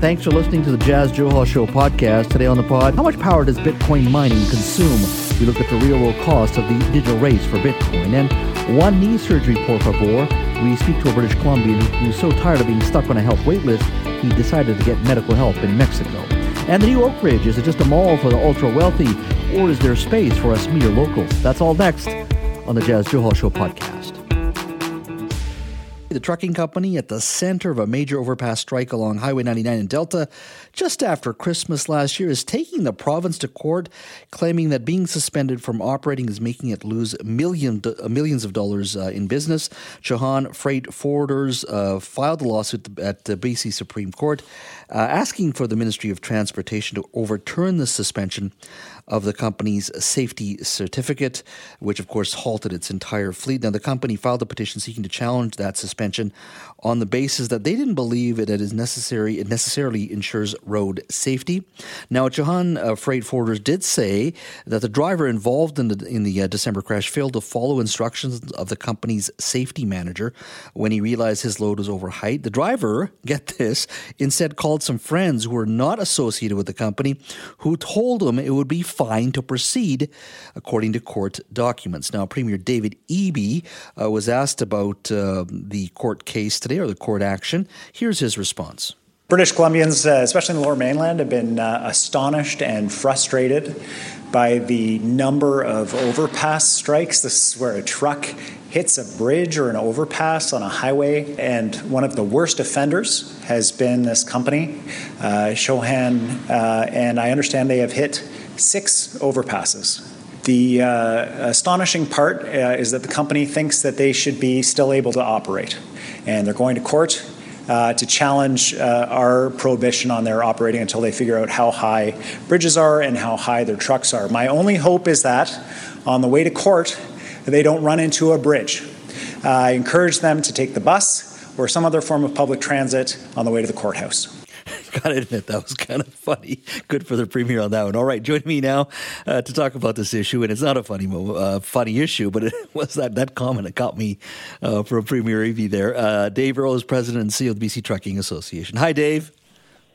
Thanks for listening to the Jas Johal Show podcast. Today on the pod, how much power does Bitcoin mining consume? We look at the real world cost of the digital race for Bitcoin. And one knee surgery, por favor. We speak to a British Columbian who's so tired of being stuck on a health waitlist, he decided to get medical help in Mexico. And the new Oakridge, is it just a mall for the ultra wealthy, or is there space for us mere locals? That's all next on the Jas Johal Show podcast. The trucking company at the center of a major overpass strike along Highway 99 in Delta just after Christmas last year is taking the province to court, claiming that being suspended from operating is making it lose uh, millions of dollars uh, in business. Chauhan Freight Forwarders uh, filed a lawsuit at the BC Supreme Court uh, asking for the Ministry of Transportation to overturn the suspension of the company's safety certificate, which of course halted its entire fleet. Now, the company filed a petition seeking to challenge that suspension on the basis that they didn't believe it is necessary. It necessarily ensures road safety. Now, Chauhan uh, Freight Forwarders did say that the driver involved in the in the uh, December crash failed to follow instructions of the company's safety manager when he realized his load was over height. The driver, get this, instead called some friends who were not associated with the company, who told him it would be fine to proceed, according to court documents. Now, Premier David Eby uh, was asked about uh, the court case or the court action. Here's his response. British Columbians, uh, especially in the lower mainland, have been uh, astonished and frustrated by the number of overpass strikes. This is where a truck hits a bridge or an overpass on a highway, and one of the worst offenders has been this company, uh, Chauhan, uh, and I understand they have hit six overpasses. The uh, astonishing part uh, is that the company thinks that they should be still able to operate and they're going to court uh, to challenge uh, our prohibition on their operating until they figure out how high bridges are and how high their trucks are. My only hope is that on the way to court, they don't run into a bridge. Uh, I encourage them to take the bus or some other form of public transit on the way to the courthouse. Gotta admit, that was kind of funny. Good for the premier on that one. All right, join me now uh, to talk about this issue. And it's not a funny uh, funny issue, but it was that, that comment that caught me uh, from Premier Eby there. Uh, Dave Earle is president and CEO of the BC Trucking Association. Hi, Dave.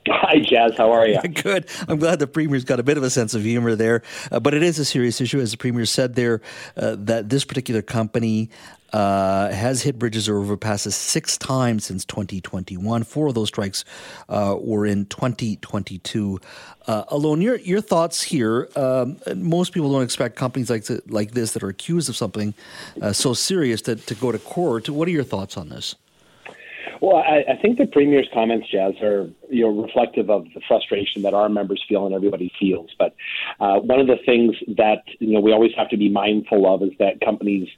Hi, Jas. How are you? Good. I'm glad the Premier's got a bit of a sense of humor there. Uh, but it is a serious issue, as the Premier said there, uh, that this particular company uh, has hit bridges or overpasses six times since 2021. Four of those strikes uh, were in 2022 uh, alone. Your your thoughts here? Um, most people don't expect companies like to, like this that are accused of something uh, so serious to, to go to court. What are your thoughts on this? Well, I, I think the premier's comments, Jas, are you know reflective of the frustration that our members feel and everybody feels. But uh, one of the things that you know we always have to be mindful of is that companies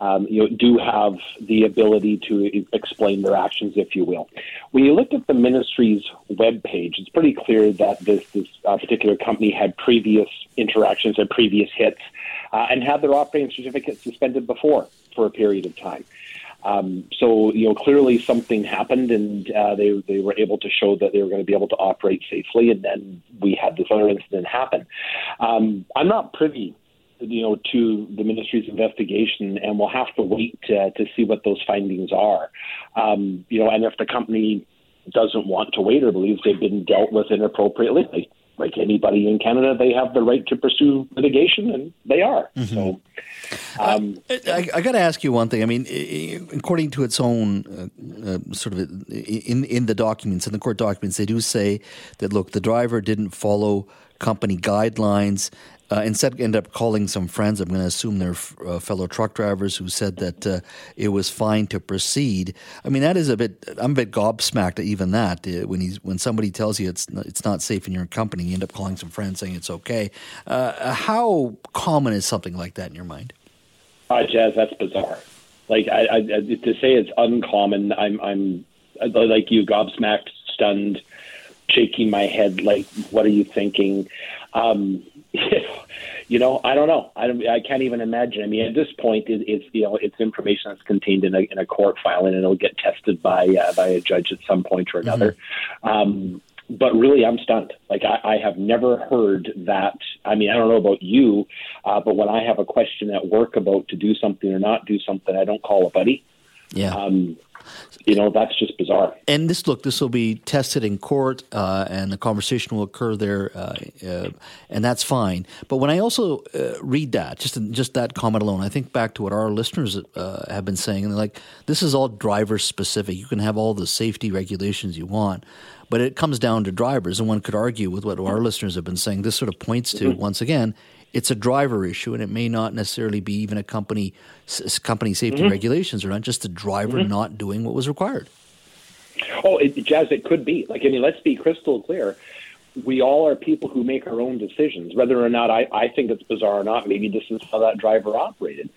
um, you know do have the ability to explain their actions, if you will. When you look at the ministry's webpage, it's pretty clear that this this uh, particular company had previous interactions and previous hits, uh, and had their operating certificate suspended before for a period of time. Um, so you know clearly something happened, and uh, they they were able to show that they were going to be able to operate safely, and then we had this other incident happen. Um, I'm not privy, you know, to the ministry's investigation, and we'll have to wait to, to see what those findings are. Um, you know, and if the company doesn't want to wait or believes they've been dealt with inappropriately, like anybody in Canada, they have the right to pursue litigation, and they are. Mm-hmm. So, um, I, I got to ask you one thing. I mean, according to its own uh, uh, sort of in in the documents, in the court documents, they do say that look, the driver didn't follow company guidelines uh, instead, end up calling some friends. I'm going to assume they're uh, fellow truck drivers who said that uh, it was fine to proceed. I mean, that is a bit. I'm a bit gobsmacked at even that. Uh, when he's when somebody tells you it's not, it's not safe in your company, you end up calling some friends saying it's okay. Uh, how common is something like that in your mind? Uh, Jas, that's bizarre. Like I, I, to say it's uncommon, I'm I'm like you gobsmacked stunned, shaking my head like, "What are you thinking?" Um, you know, I don't know. I don't, I can't even imagine. I mean, at this point, it, it's you know, it's information that's contained in a, in a court filing, and it'll get tested by uh, by a judge at some point or another. Mm-hmm. Um, but really, I'm stunned. Like I, I have never heard that. I mean, I don't know about you, uh, but when I have a question at work about to do something or not do something, I don't call a buddy. Yeah. Um, you know that's just bizarre. And this look, this will be tested in court, uh, and the conversation will occur there, uh, uh, and that's fine. But when I also uh, read that, just just that comment alone, I think back to what our listeners uh, have been saying, and they're like, "This is all driver specific. You can have all the safety regulations you want." But it comes down to drivers, and one could argue with what our listeners have been saying. This sort of points to, mm-hmm. once again, it's a driver issue, and it may not necessarily be even a company company safety mm-hmm. regulations or not, just the driver mm-hmm. not doing what was required. Oh, it, Jas, it could be. Like, I mean, let's be crystal clear we all are people who make our own decisions, whether or not I, I think it's bizarre or not. Maybe this is how that driver operated.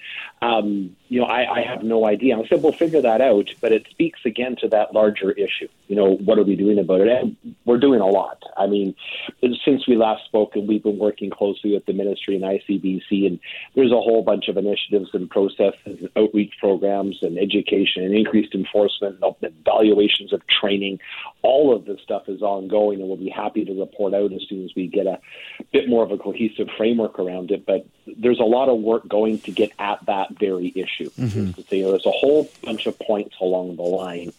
Um, you know, I, I have no idea. I said we'll figure that out, but it speaks again to that larger issue. You know, what are we doing about it? And we're doing a lot. I mean, since we last spoke, and we've been working closely with the ministry and ICBC, and there's a whole bunch of initiatives and processes, and outreach programs, and education, and increased enforcement, and evaluations of training. All of this stuff is ongoing, and we'll be happy to report out as soon as we get a bit more of a cohesive framework around it. But there's a lot of work going to get at that very issue. Mm-hmm. So, you know, there's a whole bunch of points along the line.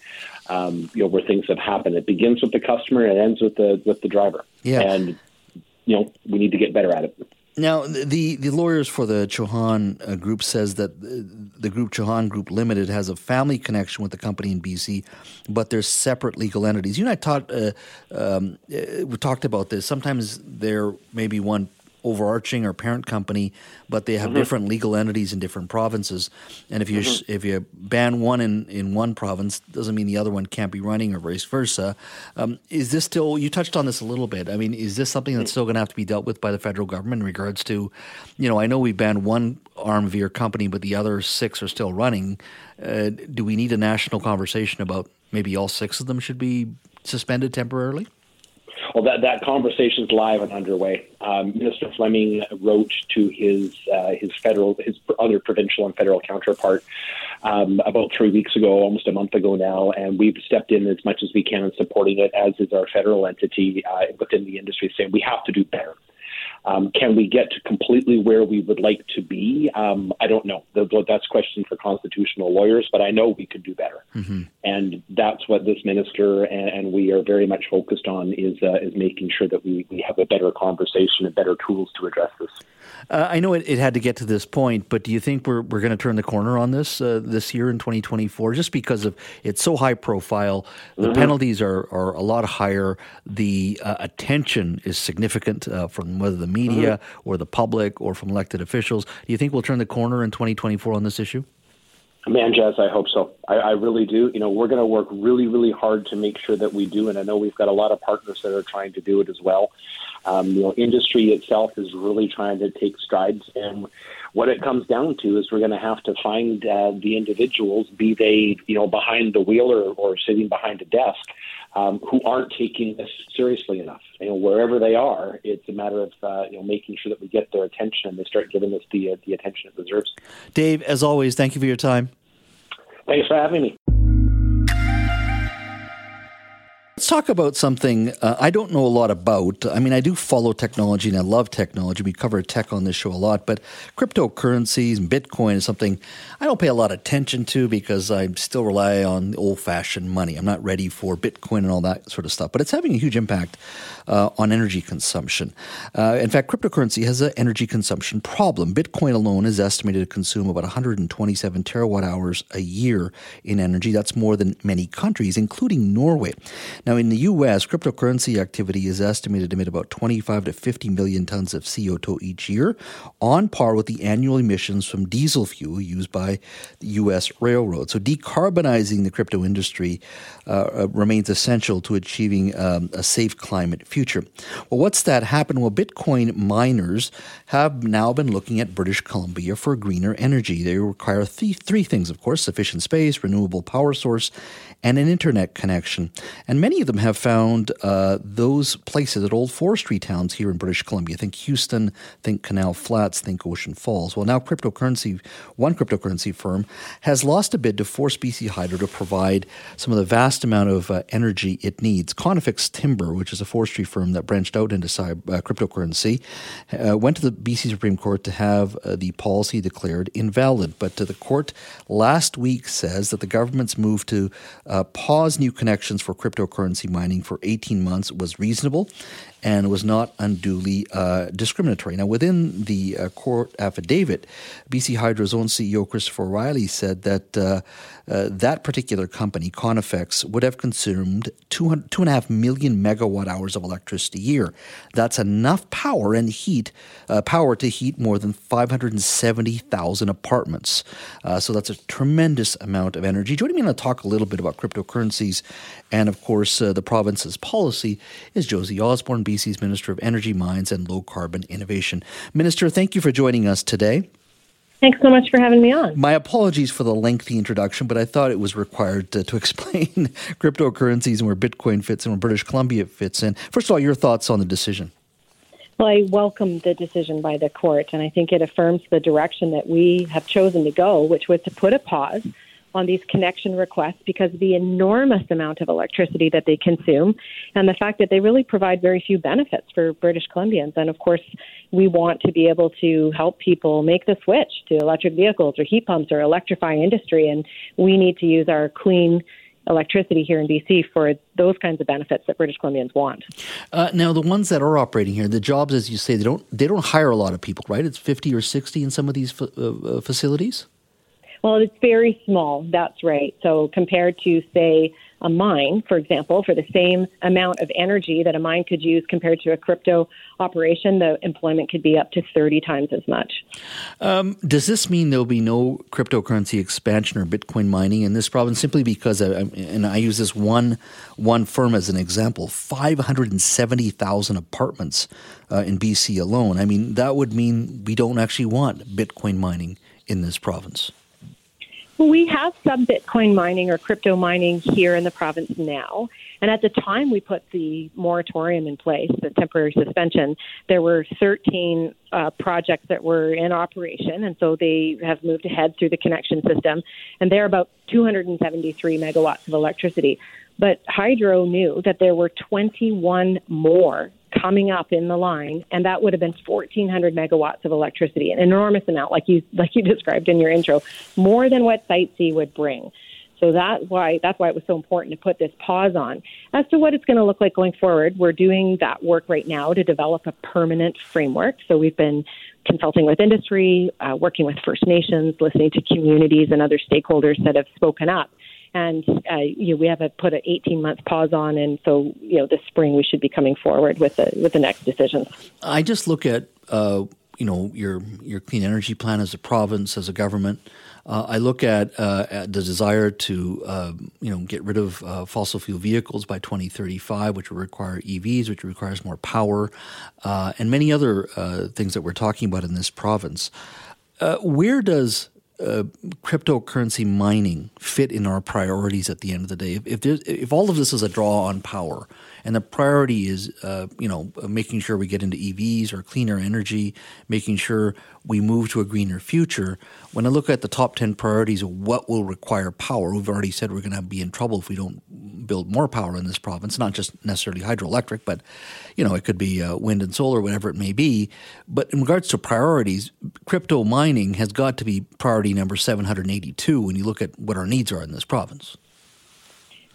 Um, you know, where things have happened. It begins with the customer and it ends with the with the driver. Yeah. And you know, we need to get better at it. Now, the, the lawyers for the Chauhan uh, group says that the group Chauhan Group Limited has a family connection with the company in BC, but they're separate legal entities. You and I taught, uh, um, uh, we talked about this. Sometimes there may be one overarching or parent company, but they have mm-hmm. different legal entities in different provinces. And if you mm-hmm. if you ban one in, in one province, doesn't mean the other one can't be running, or vice versa. Um, is this still? You touched on this a little bit. I mean, is this something that's still going to have to be dealt with by the federal government in regards to, you know, I know we banned one Armavir company, but the other six are still running. Uh, do we need a national conversation about maybe all six of them should be suspended temporarily? Well, that that conversation is live and underway. Um, Minister Fleming wrote to his uh, his federal his other provincial and federal counterpart um, about three weeks ago, almost a month ago now, and we've stepped in as much as we can in supporting it, as is our federal entity uh, within the industry, saying we have to do better. Um, can we get to completely where we would like to be? Um, I don't know. That's a question for constitutional lawyers, but I know we could do better. Mm-hmm. And that's what this minister and, and, we are very much focused on is uh, is making sure that we, we have a better conversation and better tools to address this. Uh, I know it, it, had to get to this point, but do you think we're, we're going to turn the corner on this uh, this year in 2024 just because of it's so high profile? The mm-hmm. penalties are, are a lot higher. The uh, attention is significant uh, from whether the media mm-hmm. or the public or from elected officials. Do you think we'll turn the corner in 2024 on this issue? Man, Jas, I hope so. I, I really do. You know, we're going to work really, really hard to make sure that we do, and I know we've got a lot of partners that are trying to do it as well. Um, you know, industry itself is really trying to take strides, and what it comes down to is we're going to have to find uh, the individuals, be they you know behind the wheel or, or sitting behind a desk, um, who aren't taking this seriously enough. You know, wherever they are, it's a matter of uh, you know making sure that we get their attention and they start giving us the uh, the attention it deserves. Dave, as always, thank you for your time. Thanks for having me. Let's talk about something uh, I don't know a lot about. I mean, I do follow technology and I love technology. We cover tech on this show a lot, but cryptocurrencies and Bitcoin is something I don't pay a lot of attention to because I still rely on old fashioned money. I'm not ready for Bitcoin and all that sort of stuff, but it's having a huge impact uh, on energy consumption. Uh, in fact, cryptocurrency has an energy consumption problem. Bitcoin alone is estimated to consume about 127 terawatt hours a year in energy. That's more than many countries, including Norway. Now, in the U.S., cryptocurrency activity is estimated to emit about 25 to 50 million tons of CO2 each year, on par with the annual emissions from diesel fuel used by the U.S. railroads. So, decarbonizing the crypto industry uh, uh, remains essential to achieving um, a safe climate future. Well, what's that happened? Well, Bitcoin miners have now been looking at British Columbia for greener energy. They require th- three things, of course sufficient space, renewable power source, and an internet connection. And many of them have found uh, those places at old forestry towns here in British Columbia. Think Houston, think Canal Flats, think Ocean Falls. Well, now cryptocurrency, one cryptocurrency firm has lost a bid to force BC Hydro to provide some of the vast amount of uh, energy it needs. Conifex Timber, which is a forestry firm that branched out into cyber, uh, cryptocurrency, uh, went to the BC Supreme Court to have uh, the policy declared invalid. But the court last week says that the government's move to uh, pause new connections for cryptocurrency mining for 18 months was reasonable and was not unduly uh, discriminatory. Now, within the uh, court affidavit, BC Hydro's own CEO Christopher Riley said that uh, uh, that particular company, Conifex, would have consumed two, two and a half million megawatt hours of electricity a year. That's enough power and heat, uh, power to heat more than 570,000 apartments. Uh, so that's a tremendous amount of energy. Joining me to talk a little bit about cryptocurrencies and, of course, uh, the province's policy is Josie Osborne. BC's Minister of Energy, Mines and Low Carbon Innovation. Minister, thank you for joining us today. Thanks so much for having me on. My apologies for the lengthy introduction, but I thought it was required to, to explain cryptocurrencies and where Bitcoin fits and where British Columbia fits in. First of all, your thoughts on the decision. Well, I welcome the decision by the court, and I think it affirms the direction that we have chosen to go, which was to put a pause on these connection requests because of the enormous amount of electricity that they consume and the fact that they really provide very few benefits for British Columbians. And of course, we want to be able to help people make the switch to electric vehicles or heat pumps or electrify industry. And we need to use our clean electricity here in BC for those kinds of benefits that British Columbians want. Uh, now, the ones that are operating here, the jobs, as you say, they don't they don't hire a lot of people, right? It's fifty or sixty in some of these uh, uh, facilities. Well, it's very small. That's right. So compared to, say, a mine, for example, for the same amount of energy that a mine could use compared to a crypto operation, the employment could be up to 30 times as much. Um, does this mean there'll be no cryptocurrency expansion or Bitcoin mining in this province simply because, uh, and I use this one, one firm as an example, 570,000 apartments uh, in BC alone? I mean, that would mean we don't actually want Bitcoin mining in this province. Well, we have some Bitcoin mining or crypto mining here in the province now. And at the time we put the moratorium in place, the temporary suspension, there were 13 uh, projects that were in operation. And so they have moved ahead through the connection system. And they're about 273 megawatts of electricity. But Hydro knew that there were 21 more coming up in the line, and that would have been 1,400 megawatts of electricity, an enormous amount, like you like you described in your intro, more than what Site C would bring. So that's why that's why it was so important to put this pause on. As to what it's going to look like going forward, we're doing that work right now to develop a permanent framework. So we've been consulting with industry, uh, working with First Nations, listening to communities and other stakeholders that have spoken up and uh, you know, we have a, put an 18 month pause on, and so you know this spring we should be coming forward with the with the next decisions. I just look at uh, you know your your clean energy plan as a province, as a government. Uh, I look at, uh, at, the desire to uh, you know get rid of uh, fossil fuel vehicles by 2035, which will require EVs, which requires more power, and many other things that we're talking about in this province. where does uh, cryptocurrency mining fit in our priorities at the end of the day? If if, if all of this is a draw on power, and the priority is, uh, you know, making sure we get into EVs or cleaner energy, making sure we move to a greener future. When I look at the top 10 priorities of what will require power, we've already said we're going to be in trouble if we don't build more power in this province, not just necessarily hydroelectric, but, you know, it could be uh, wind and solar, whatever it may be. But in regards to priorities, crypto mining has got to be priority number 782 when you look at what our needs are in this province.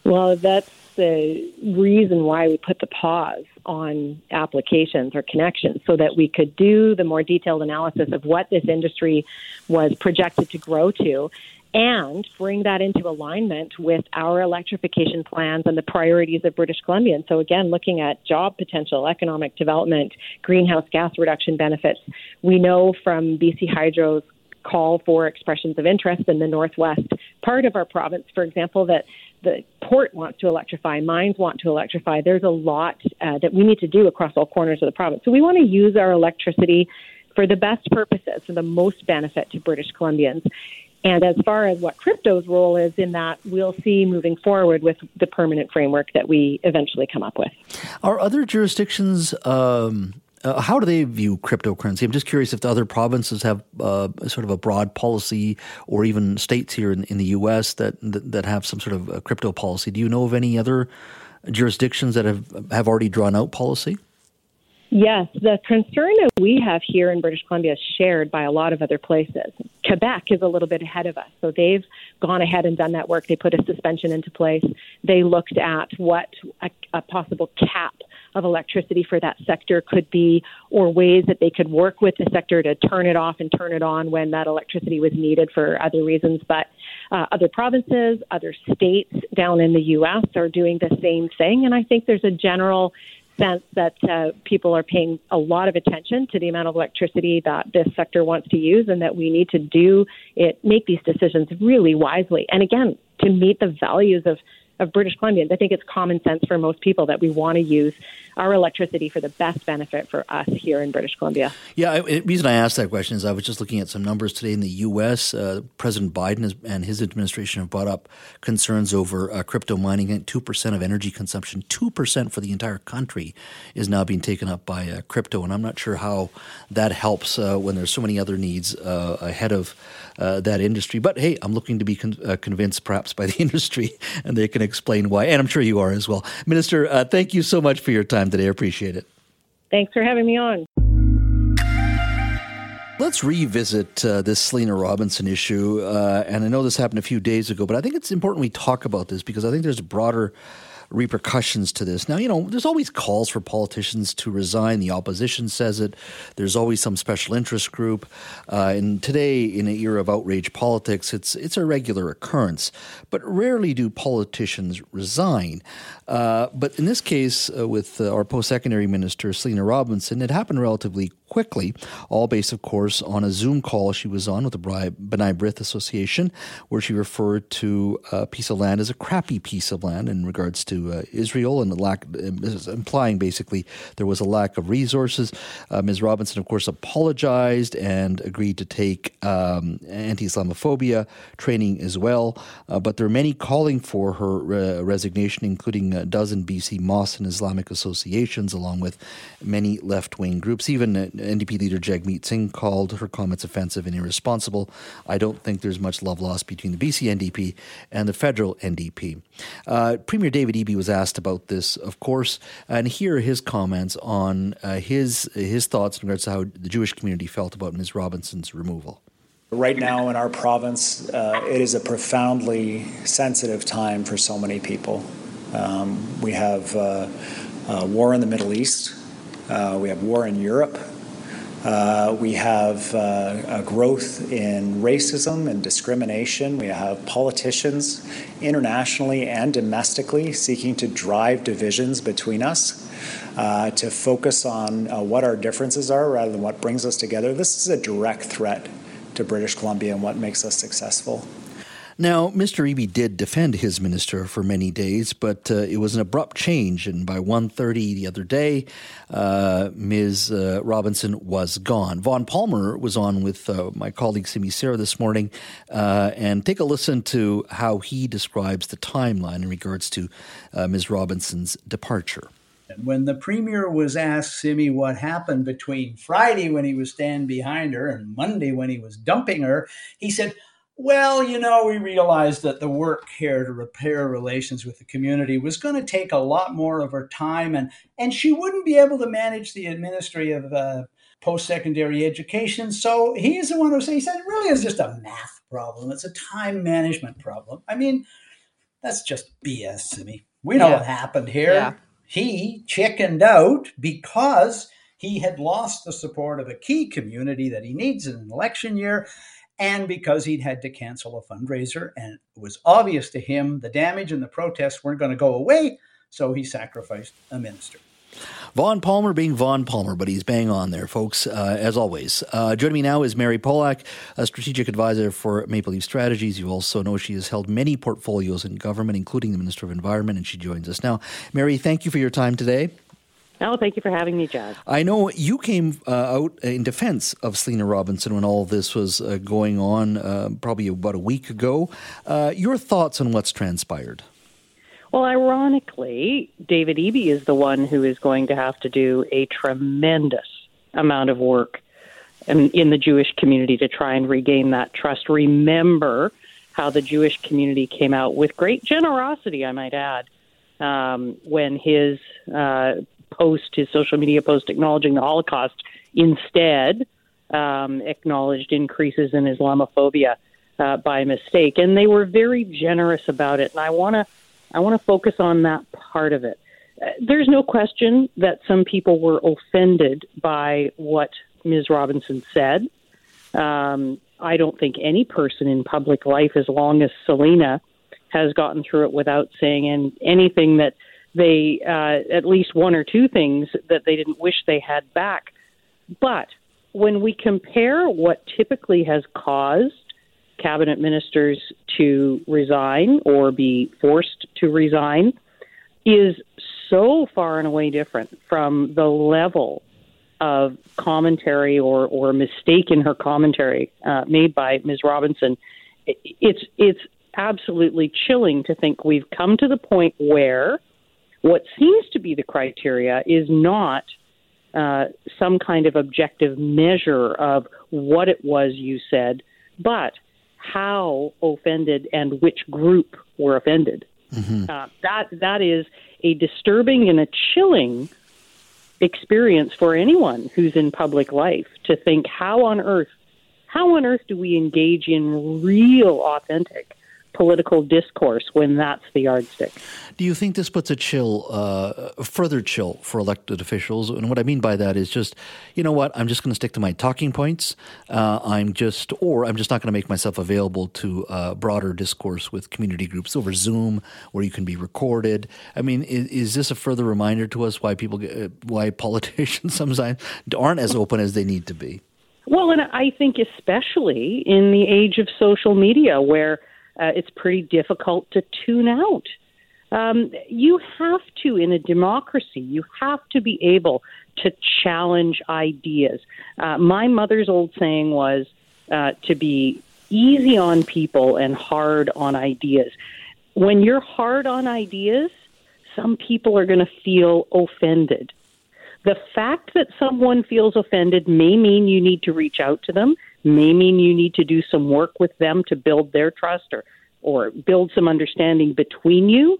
Well, that's the reason why we put the pause on applications or connections so that we could do the more detailed analysis of what this industry was projected to grow to and bring that into alignment with our electrification plans and the priorities of British Columbia. And so, again, looking at job potential, economic development, greenhouse gas reduction benefits, we know from BC Hydro's call for expressions of interest in the northwest part of our province, for example, that the port wants to electrify, mines want to electrify. There's a lot uh, that we need to do across all corners of the province. So we want to use our electricity for the best purposes, for the most benefit to British Columbians. And as far as what crypto's role is in that, we'll see moving forward with the permanent framework that we eventually come up with. Are other jurisdictions um, uh, how do they view cryptocurrency? I'm just curious if the other provinces have uh, sort of a broad policy, or even states here in, in the U.S. That, that, have some sort of crypto policy. Do you know of any other jurisdictions that have have already drawn out policy? Yes, the concern that we have here in British Columbia is shared by a lot of other places. Quebec is a little bit ahead of us, so they've gone ahead and done that work. They put a suspension into place. They looked at what a, a possible cap of electricity for that sector could be, or ways that they could work with the sector to turn it off and turn it on when that electricity was needed for other reasons. But uh, other provinces, other states down in the U.S. are doing the same thing, and I think there's a general sense that uh, people are paying a lot of attention to the amount of electricity that this sector wants to use, and that we need to do it, make these decisions really wisely, and again to meet the values of of British Columbians. I think it's common sense for most people that we want to use our electricity for the best benefit for us here in British Columbia. Yeah, the reason I asked that question is I was just looking at some numbers today in the U.S. Uh, President Biden and his administration have brought up concerns over uh, crypto mining. And 2% of energy consumption, 2% for the entire country, is now being taken up by uh, crypto. And I'm not sure how that helps uh, when there's so many other needs uh, ahead of uh, that industry. But hey, I'm looking to be con- convinced perhaps by the industry, and they explain why. And I'm sure you are as well. Minister, thank you so much for your time time today. I appreciate it. Thanks for having me on. Let's revisit uh, this Selina Robinson issue. Uh, and I know this happened a few days ago, but I think it's important we talk about this because I think there's a broader repercussions to this. Now, you know, there's always calls for politicians to resign. The opposition says it. There's always some special interest group. Uh, and today, in an era of outrage politics, it's it's a regular occurrence. But rarely do politicians resign. Uh, but in this case, uh, with uh, our post-secondary minister Selina Robinson, it happened relatively quickly, all based, of course, on a Zoom call she was on with the B'nai B'rith Association, where she referred to a piece of land as a crappy piece of land in regards to uh, Israel and the lack, implying basically there was a lack of resources. Uh, Ms. Robinson, of course, apologized and agreed to take um, anti Islamophobia training as well. Uh, but there are many calling for her uh, resignation, including a dozen BC mosques and Islamic associations, along with many left wing groups. Even uh, NDP leader Jagmeet Singh called her comments offensive and irresponsible. I don't think there's much love lost between the BC NDP and the federal NDP. Uh, Premier David Eby was asked about this, of course, and here are his comments on uh, his his thoughts in regards to how the Jewish community felt about Ms. Robinson's removal. Right now in our province, uh, it is a profoundly sensitive time for so many people. Um, we have uh, uh, war in the Middle East. Uh, we have war in Europe. Uh, we have uh, a growth in racism and discrimination. We have politicians internationally and domestically seeking to drive divisions between us, uh, to focus on uh, what our differences are rather than what brings us together. This is a direct threat to British Columbia and what makes us successful. Now, Mr. Eby did defend his minister for many days, but uh, it was an abrupt change, and by 1.30 the other day, uh, Ms. Uh, Robinson was gone. Vaughn Palmer was on with uh, my colleague Simi Sara this morning, uh, and take a listen to how he describes the timeline in regards to uh, Ms. Robinson's departure. When the premier was asked Simi what happened between Friday when he was standing behind her and Monday when he was dumping her, he said, well, you know, we realized that the work here to repair relations with the community was going to take a lot more of her time, and and she wouldn't be able to manage the ministry of uh, post-secondary education. So he's the one who said, he said it really is just a math problem. It's a time management problem. I mean, that's just BS to me. We know yeah. what happened here. Yeah. He chickened out because he had lost the support of a key community that he needs in an election year and because he'd had to cancel a fundraiser. And it was obvious to him the damage and the protests weren't going to go away, so he sacrificed a minister. Vaughn Palmer being Vaughn Palmer, but he's bang on there, folks, uh, as always. Uh, joining me now is Mary Polak, a strategic advisor for Maple Leaf Strategies. You also know she has held many portfolios in government, including the Minister of Environment, and she joins us now. Mary, thank you for your time today. Oh, thank you for having me, Jas. I know you came uh, out in defense of Selina Robinson when all this was uh, going on, uh, probably about a week ago. Uh, your thoughts on what's transpired? Well, ironically, David Eby is the one who is going to have to do a tremendous amount of work in, in the Jewish community to try and regain that trust. Remember how the Jewish community came out with great generosity, I might add, um, when his uh, post, his social media post acknowledging the Holocaust, instead um, acknowledged increases in Islamophobia uh, by mistake, and they were very generous about it. And I want to, I want to focus on that part of it. Uh, there's no question that some people were offended by what Ms. Robinson said. Um, I don't think any person in public life, as long as Selina has gotten through it without saying anything that they, uh, at least one or two things that they didn't wish they had back. But when we compare what typically has caused cabinet ministers to resign or be forced to resign is so far and away different from the level of commentary or, or mistake in her commentary uh, made by Ms. Robinson. It's it's absolutely chilling to think we've come to the point where what seems to be the criteria is not uh, some kind of objective measure of what it was you said, but how offended and which group were offended. Mm-hmm. Uh, that that is a disturbing and a chilling experience for anyone who's in public life to think how on earth how on earth do we engage in real authentic political discourse when that's the yardstick. Do you think this puts a chill, uh, further chill for elected officials? And what I mean by that is just, you know what, I'm just going to stick to my talking points. Uh, I'm just, or I'm just not going to make myself available to uh, broader discourse with community groups over Zoom, where you can be recorded. I mean, is, is this a further reminder to us why people, get, why politicians sometimes aren't as open as they need to be? Well, and I think especially in the age of social media, where uh, it's pretty difficult to tune out. Um, you have to, in a democracy, you have to be able to challenge ideas. Uh, my mother's old saying was uh, to be easy on people and hard on ideas. When you're hard on ideas, some people are going to feel offended. The fact that someone feels offended may mean you need to reach out to them may mean you need to do some work with them to build their trust or or build some understanding between you.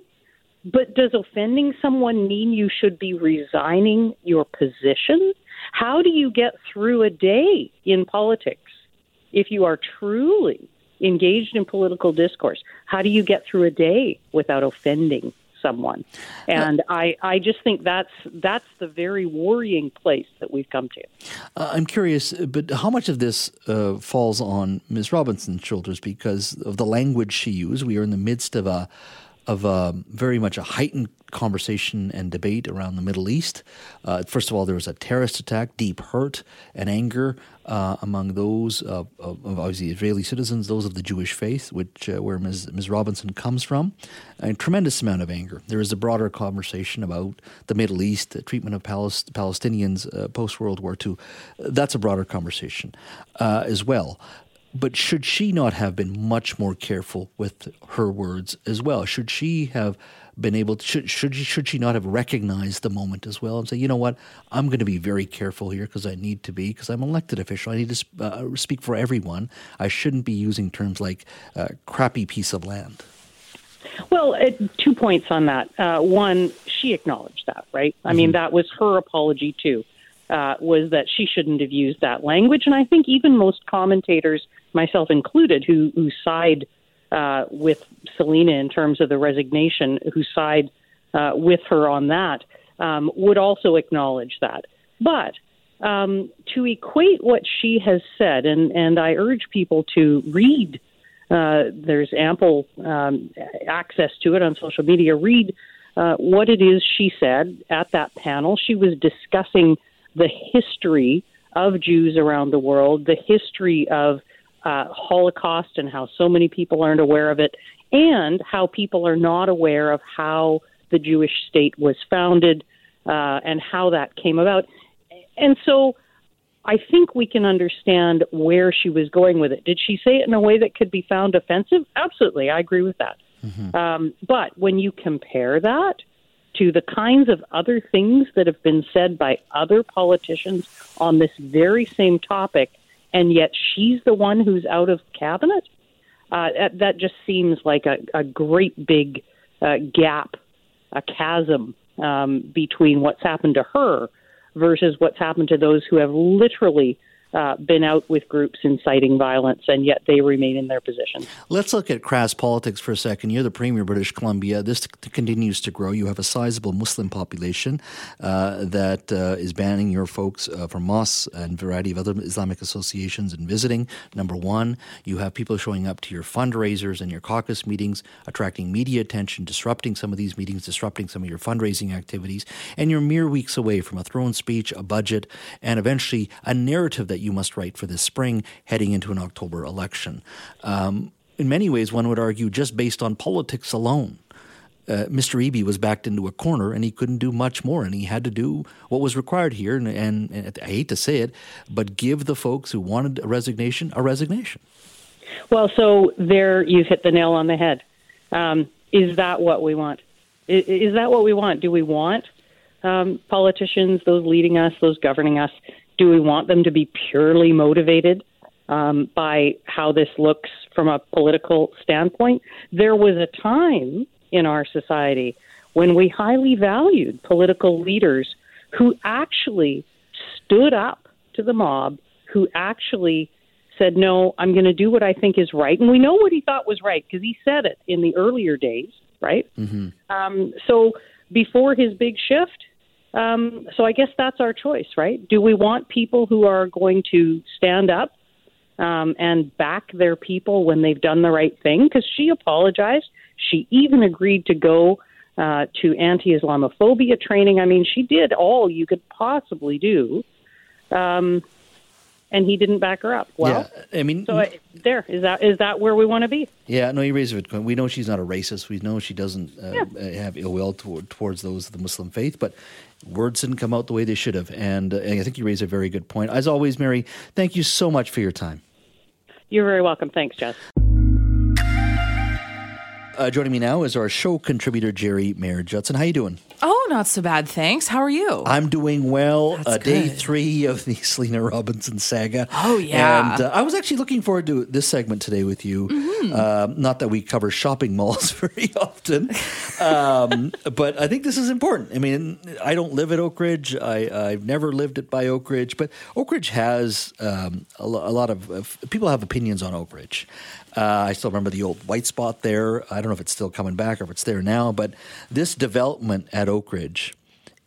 But does offending someone mean you should be resigning your position? How do you get through a day in politics if you are truly engaged in political discourse? How do you get through a day without offending someone. And I, I just think that's that's the very worrying place that we've come to. Uh, I'm curious, but how much of this uh, falls on Ms. Robinson's shoulders because of the language she used? We are in the midst of a of a, very much a heightened conversation and debate around the Middle East. Uh, first of all, there was a terrorist attack, deep hurt and anger uh, among those of, of, obviously Israeli citizens, those of the Jewish faith, which uh, where Ms. Ms. Robinson comes from, a tremendous amount of anger. There is a broader conversation about the Middle East, the treatment of Palest- Palestinians uh, post World War II. That's a broader conversation uh, as well. But should she not have been much more careful with her words as well? Should she have been able to, should, should, she, should she not have recognized the moment as well and say, you know what, I'm going to be very careful here because I need to be, because I'm an elected official. I need to uh, speak for everyone. I shouldn't be using terms like uh, crappy piece of land. Well, uh, two points on that. Uh, one, she acknowledged that, right? I mm-hmm. mean, that was her apology too, uh, was that she shouldn't have used that language. And I think even most commentators, myself included, who, who side uh, with Selina in terms of the resignation, who side uh, with her on that, um, would also acknowledge that. But um, to equate what she has said, and, and I urge people to read, uh, there's ample um, access to it on social media, read uh, what it is she said at that panel. She was discussing the history of Jews around the world, the history of uh, Holocaust and how so many people aren't aware of it, and how people are not aware of how the Jewish state was founded, uh, and how that came about. And so I think we can understand where she was going with it. Did she say it in a way that could be found offensive? Absolutely. I agree with that. Mm-hmm. Um, but when you compare that to the kinds of other things that have been said by other politicians on this very same topic, and yet she's the one who's out of cabinet, uh, that just seems like a, a great big uh, gap, a chasm um, between what's happened to her versus what's happened to those who have literally uh, been out with groups inciting violence, and yet they remain in their positions. Let's look at crass politics for a second. You're the Premier of British Columbia. This t- continues to grow. You have a sizable Muslim population uh, that uh, is banning your folks uh, from mosques and a variety of other Islamic associations and visiting. Number one, you have people showing up to your fundraisers and your caucus meetings, attracting media attention, disrupting some of these meetings, disrupting some of your fundraising activities, and you're mere weeks away from a throne speech, a budget, and eventually a narrative that you must write for this spring heading into an October election. Um, in many ways, one would argue just based on politics alone. Uh, Mr. Eby was backed into a corner and he couldn't do much more, and he had to do what was required here. And, and, and I hate to say it, but give the folks who wanted a resignation a resignation. Well, so there you've hit the nail on the head. Um, is that what we want? Is, is, that what we want? Do we want um, politicians, those leading us, those governing us, do we want them to be purely motivated um, by how this looks from a political standpoint? There was a time in our society when we highly valued political leaders who actually stood up to the mob, who actually said, No, I'm going to do what I think is right. And we know what he thought was right because he said it in the earlier days, right? Mm-hmm. Um, so before his big shift, um, so I guess that's our choice, right? Do we want people who are going to stand up um, and back their people when they've done the right thing? Because she apologized. She even agreed to go uh, to anti Islamophobia training. I mean, she did all you could possibly do. Um, and he didn't back her up. Well, yeah, I mean, so I, there is that is that where we want to be? Yeah, no, you raise a good point. We know she's not a racist. We know she doesn't uh, yeah. have ill will toward, towards those of the Muslim faith, but words didn't come out the way they should have. And, uh, and I think you raise a very good point. As always, Mary, thank you so much for your time. You're very welcome. Thanks, Jas. Uh, joining me now is our show contributor Geri Mayer-Judson. How you doing? Oh, not so bad, thanks. How are you? I'm doing well. Uh, day three of the Selina Robinson saga. Oh yeah, and uh, I was actually looking forward to this segment today with you. Mm-hmm. Uh, not that we cover shopping malls very often, um, but I think this is important. I mean, I don't live at Oakridge. I, have never lived at by Oakridge, but Oakridge has um, a, a, lot of people have opinions on Oakridge. Uh, I still remember the old white spot there. I don't know if it's still coming back or if it's there now, but this development at Oakridge,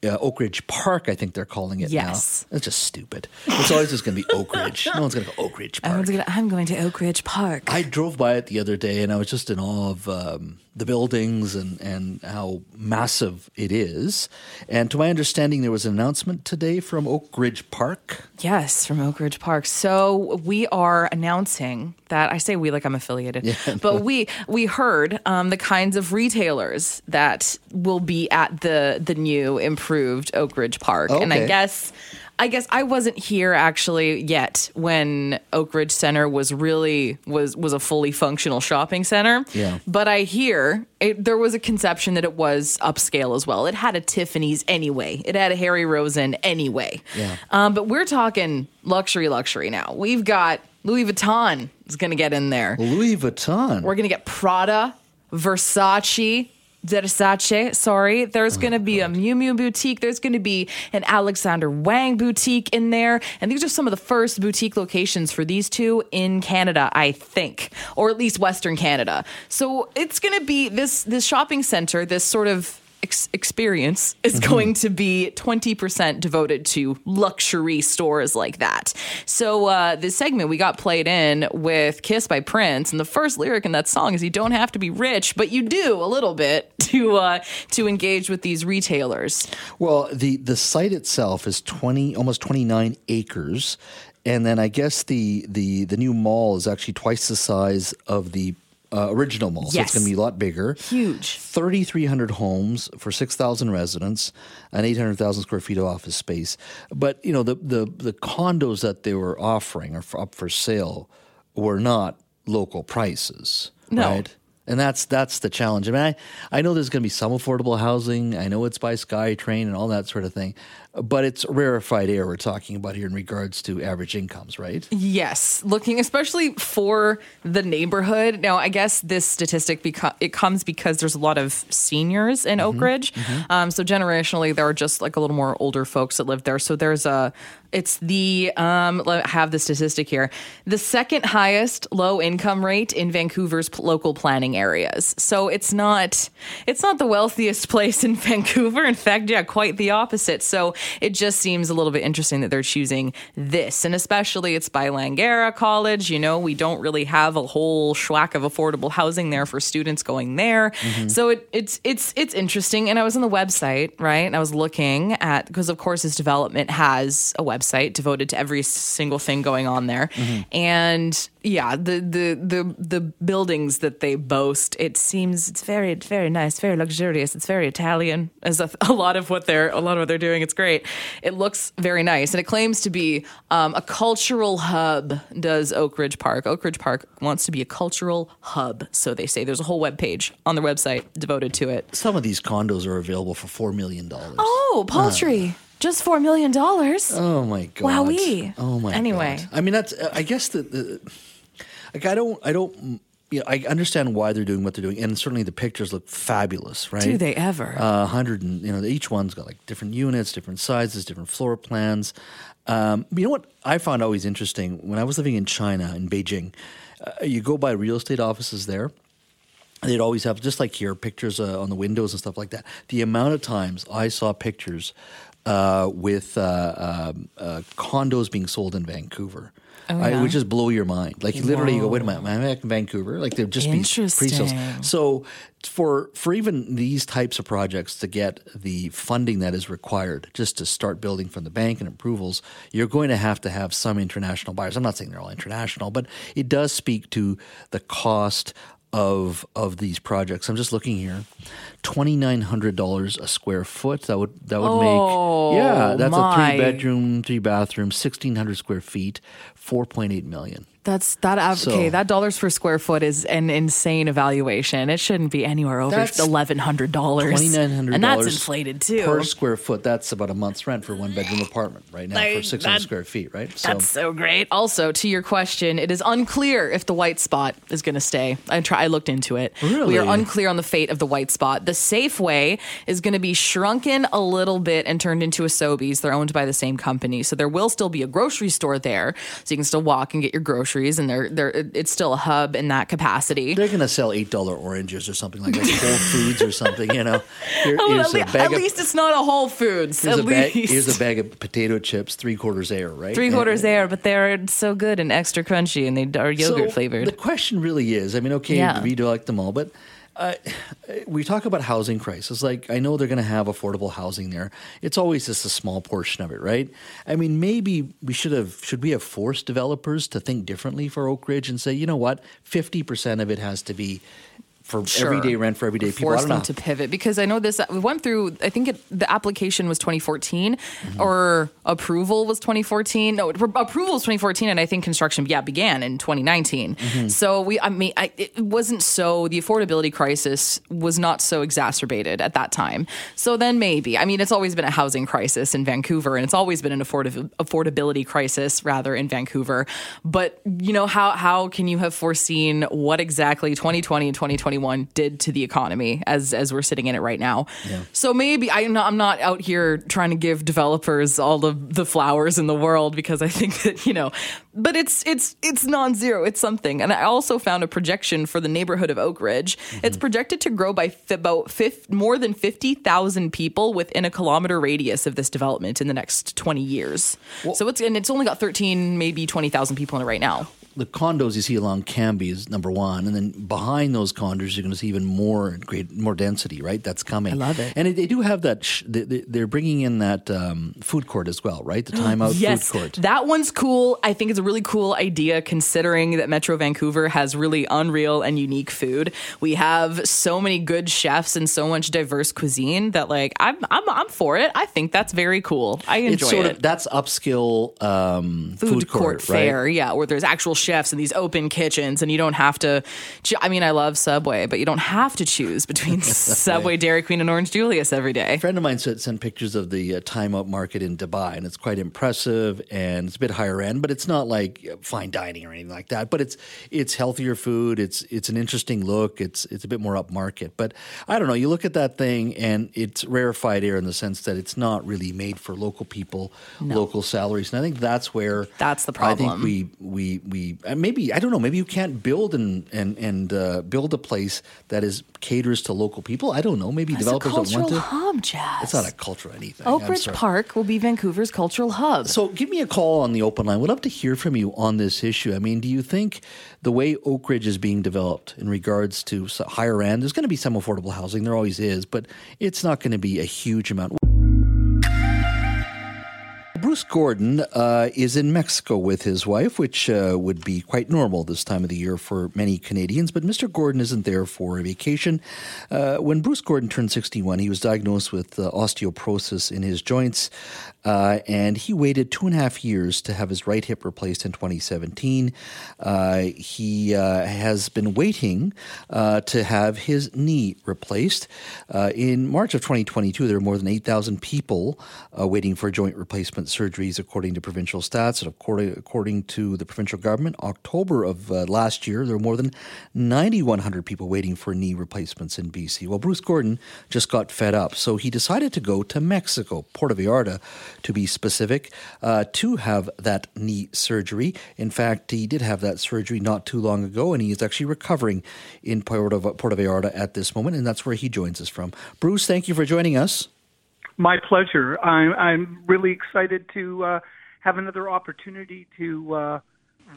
uh, Oakridge Park, I think they're calling it yes. now. It's just stupid. It's always just going to be Oakridge. No one's going to go Oakridge Park. Gonna, I'm going to Oakridge Park. I drove by it the other day and I was just in awe of um, the buildings and, and how massive it is. And to my understanding, there was an announcement today from Oakridge Park. Yes, from Oakridge Park. So we are announcing that I say we like I'm affiliated, yeah, but we we heard um, the kinds of retailers that will be at the the new improved Oakridge Park, okay. and I guess I guess I wasn't here actually yet when Oakridge Center was really was was a fully functional shopping center. Yeah. But I hear it, there was a conception that it was upscale as well. It had a Tiffany's anyway. It had a Harry Rosen anyway. Yeah. Um, but we're talking luxury, luxury now. We've got Louis Vuitton is going to get in there. Louis Vuitton. We're going to get Prada, Versace, Versace, sorry. There's oh, going to be God. a Miu Miu boutique. There's going to be an Alexander Wang boutique in there. And these are some of the first boutique locations for these two in Canada, I think, or at least Western Canada. So it's going to be this this shopping center, this sort of ex- experience is mm-hmm. going to be 20% devoted to luxury stores like that. So, uh, this segment we got played in with Kiss by Prince, and the first lyric in that song is You don't have to be rich, but you do a little bit to, uh, to engage with these retailers. Well, the, the site itself is 20, almost 29 acres. And then I guess the, the, the new mall is actually twice the size of the uh, original mall. So Yes. it's going to be a lot bigger. Huge. 3,300 homes for 6,000 residents and 800,000 square feet of office space. But, you know, the, the, the condos that they were offering or for, up for sale were not local prices. No. Right? And that's that's the challenge. I mean, I, I know there's going to be some affordable housing. I know it's by SkyTrain and all that sort of thing, but it's rarefied air we're talking about here in regards to average incomes, right? Yes, looking especially for the neighborhood. Now, I guess this statistic beco- it comes because there's a lot of seniors in Oakridge. Um, so generationally, there are just like a little more older folks that live there. So there's a it's the um have the statistic here. The second highest low income rate in Vancouver's p- local planning areas. So it's not it's not the wealthiest place in Vancouver. In fact, yeah, quite the opposite. So it just seems a little bit interesting that they're choosing this. And especially it's by Langara College. You know, we don't really have a whole schwack of affordable housing there for students going there. Mm-hmm. So it, it's it's it's interesting. And I was on the website, right? And I was looking at because of course this development has a website devoted to every single thing going on there. Mm-hmm. And yeah, the the the the buildings that they boast, it seems it's very very nice, very luxurious. It's very Italian, as a, a lot of what they're a lot of what they're doing. It's great. It looks very nice, and it claims to be um, a cultural hub. Does Oakridge Park? Oakridge Park wants to be a cultural hub, so they say. There's a whole web page on their website devoted to it. Some of these condos are available for $4 million. Oh, paltry! Just four million dollars. Oh my god! Wowee. Oh my. Anyway. God. I mean that's. I guess the, the like I don't. I don't. You know, I understand why they're doing what they're doing, and certainly the pictures look fabulous, right? Do they ever? A hundred and you know, each one's got like different units, different sizes, different floor plans. Um, you know what I found always interesting when I was living in China in Beijing. Uh, you go by real estate offices there. They'd always have just like here pictures uh, on the windows and stuff like that. The amount of times I saw pictures uh, with uh, um, uh, condos being sold in Vancouver. Oh, I- it would just blow your mind. Like literally, you go, wait a minute, I'm back in Vancouver. Like there'd just be pre-sales. So for for even these types of projects to get the funding that is required just to start building from the bank and approvals, you're going to have to have some international buyers. I'm not saying they're all international, but it does speak to the cost of of these projects. I'm just looking here. Twenty nine hundred dollars a square foot. That would that would Oh, make yeah. That's a three bedroom, three bathroom, sixteen hundred square feet, four point eight million. That's that. av- So- okay, that dollars per square foot is an insane evaluation. It shouldn't be anywhere over eleven hundred dollars. Twenty nine hundred and that's inflated too. per square foot. That's about a month's rent for one bedroom apartment right now for six hundred square feet. Right. That's so great. Also, to your question, it is unclear if the white spot is going to stay. I try. I looked into it. Really? We are unclear on the fate of the white spot. The Safeway is going to be shrunken a little bit and turned into a Sobeys. They're owned by the same company, so there will still be a grocery store there, so you can still walk and get your groceries. And they're they're it's still a hub in that capacity. They're going to sell eight dollar oranges or something like that. Whole Foods or something. You know. Here- Oh, here's at, le- a bag at of- least it's not a Whole Foods. Here's at a, bag, least. here's a bag of potato chips, three quarters air, right? Three And- quarters there, but they're so good and extra crunchy, and they are yogurt So flavored. The question really is, I mean, okay, Yeah. we do like them all, but uh, we talk about housing crisis. Like, I know they're going to have affordable housing there. It's always just a small portion of it, right? I mean, maybe we should have, should we have forced developers to think differently for Oakridge and say, you know what, 50% of it has to be for Sure. everyday rent for everyday people. I force them know. to pivot because I know this. We went through. I think it, the application was 2014, Mm-hmm. or approval was 2014. No, approval was 2014, and I think construction yeah began in 2019. Mm-hmm. So we, I mean, I, it wasn't so the affordability crisis was not so exacerbated at that time. So then maybe I mean it's always been a housing crisis in Vancouver, and it's always been an afford- affordability crisis rather in Vancouver. But you know how how can you have foreseen what exactly 2020 and 2021 did to the economy as as we're sitting in it right now? So maybe I'm not I'm not out here trying to give developers all of the flowers in the world because I think that you know, but it's it's it's non-zero. It's something. And I also found a projection for the neighborhood of Oakridge. Mm-hmm. It's projected to grow by f- about fif- more than 50,000 people within a kilometer radius of this development in the next 20 years. so it's and it's only got 13 maybe 20,000 people in it right now. The condos you see along Cambie is number one, and then behind those condos you're going to see even more great more density. Right, that's coming. I love it. And they do have that. Sh- they, they're bringing in that um, food court as well, right? The Time Out yes, food court. that one's cool. I think it's a really cool idea considering that Metro Vancouver has really unreal and unique food. We have so many good chefs and so much diverse cuisine that like I'm I'm I'm for it. I think that's very cool. I enjoy it's sort it. of that's upscale um, food, court, right? fare, yeah, where there's actual chefs and these open kitchens, and you don't have to. I mean, I love Subway, but you don't have to choose between Subway, Dairy Queen, and Orange Julius every day. A friend of mine sent, sent pictures of the uh, Time Out market in Dubai, and it's quite impressive and it's a bit higher end, but it's not like uh, fine dining or anything like that. But it's it's healthier food. It's it's an interesting look. It's it's a bit more upmarket. But I don't know. You look at that thing, and it's rarefied air in the sense that it's not really made for local people, local salaries, and I think that's where That's the problem. I think we we we and maybe I don't know. Maybe you can't build and and and uh, build a place that is caters to local people. I don't know. Maybe a developers don't want to. Hub, Jas. It's not a cultural anything. I'm Oakridge. Park will be Vancouver's cultural hub. So give me a call on the open line. We'd love to hear from you on this issue. I mean, do you think the way Oakridge is being developed in regards to higher end, there's going to be some affordable housing, there always is, but it's not going to be a huge amount. Bruce Gordon uh, is in Mexico with his wife, which uh, would be quite normal this time of the year for many Canadians. But Mr. Gordon isn't there for a vacation. Uh, when Bruce Gordon turned 61, he was diagnosed with uh, osteoporosis in his joints, uh, and he waited two and a half years to have his right hip replaced in 2017. Uh, he uh, has been waiting uh, to have his knee replaced. Uh, in March of 2022, there were more than 8,000 people waiting for joint replacement surgeries, according to provincial stats. And according, according to the provincial government, October of last year, there were more than 9,100 people waiting for knee replacements in BC. Well, Bruce Gordon just got fed up, so he decided to go to Mexico, Puerto Vallarta, to be specific, uh, to have that knee surgery. In fact, he did have that surgery not too long ago, and he is actually recovering in Puerto, Puerto Vallarta at this moment, and that's where he joins us from. Bruce, thank you for joining us. My pleasure. I'm, I'm really excited to uh, have another opportunity to uh,